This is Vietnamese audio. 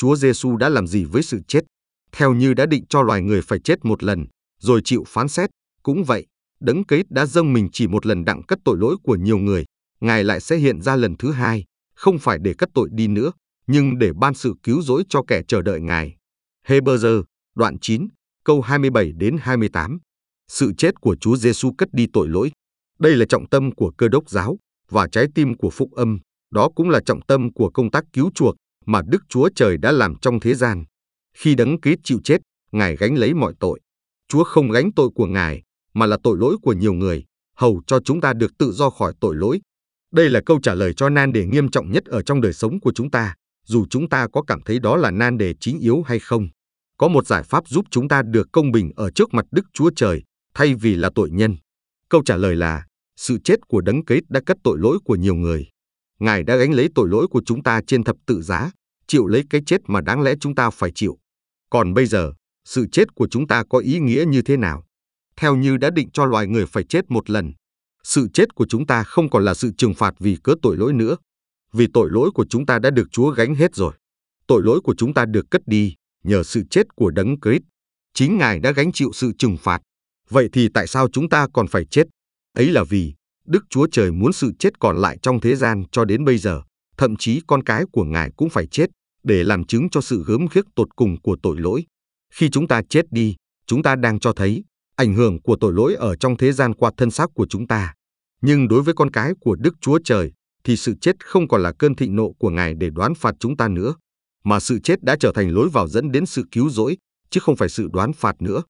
Chúa Giêsu đã làm gì với sự chết. Theo như đã định cho loài người phải chết một lần, rồi chịu phán xét, cũng vậy, Đấng Christ đã dâng mình chỉ một lần đặng cất tội lỗi của nhiều người, Ngài lại sẽ hiện ra lần thứ hai, không phải để cất tội đi nữa, nhưng để ban sự cứu rỗi cho kẻ chờ đợi Ngài. Hebrew, đoạn 9, câu 27 đến 28. Sự chết của Chúa Giêsu cất đi tội lỗi. Đây là trọng tâm của cơ đốc giáo và trái tim của phúc âm, đó cũng là trọng tâm của công tác cứu chuộc mà Đức Chúa Trời đã làm trong thế gian. Khi đấng Christ chịu chết, Ngài gánh lấy mọi tội. Chúa không gánh tội của Ngài, mà là tội lỗi của nhiều người, hầu cho chúng ta được tự do khỏi tội lỗi. Đây là câu trả lời cho nan đề nghiêm trọng nhất ở trong đời sống của chúng ta, dù chúng ta có cảm thấy đó là nan đề chính yếu hay không. Có một giải pháp giúp chúng ta được công bình ở trước mặt Đức Chúa Trời, thay vì là tội nhân. Câu trả lời là, sự chết của đấng kết đã cất tội lỗi của nhiều người. Ngài đã gánh lấy tội lỗi của chúng ta trên thập tự giá, chịu lấy cái chết mà đáng lẽ chúng ta phải chịu. Còn bây giờ, sự chết của chúng ta có ý nghĩa như thế nào? Theo như đã định cho loài người phải chết một lần, sự chết của chúng ta không còn là sự trừng phạt vì cớ tội lỗi nữa, vì tội lỗi của chúng ta đã được Chúa gánh hết rồi. Tội lỗi của chúng ta được cất đi nhờ sự chết của đấng Christ. Chính Ngài đã gánh chịu sự trừng phạt. Vậy thì tại sao chúng ta còn phải chết? Ấy là vì Đức Chúa Trời muốn sự chết còn lại trong thế gian cho đến bây giờ, thậm chí con cái của Ngài cũng phải chết để làm chứng cho sự gớm ghiếc tột cùng của tội lỗi. Khi chúng ta chết đi, chúng ta đang cho thấy ảnh hưởng của tội lỗi ở trong thế gian qua thân xác của chúng ta. Nhưng đối với con cái của Đức Chúa Trời, thì sự chết không còn là cơn thịnh nộ của Ngài để đoán phạt chúng ta nữa, mà sự chết đã trở thành lối vào dẫn đến sự cứu rỗi, chứ không phải sự đoán phạt nữa.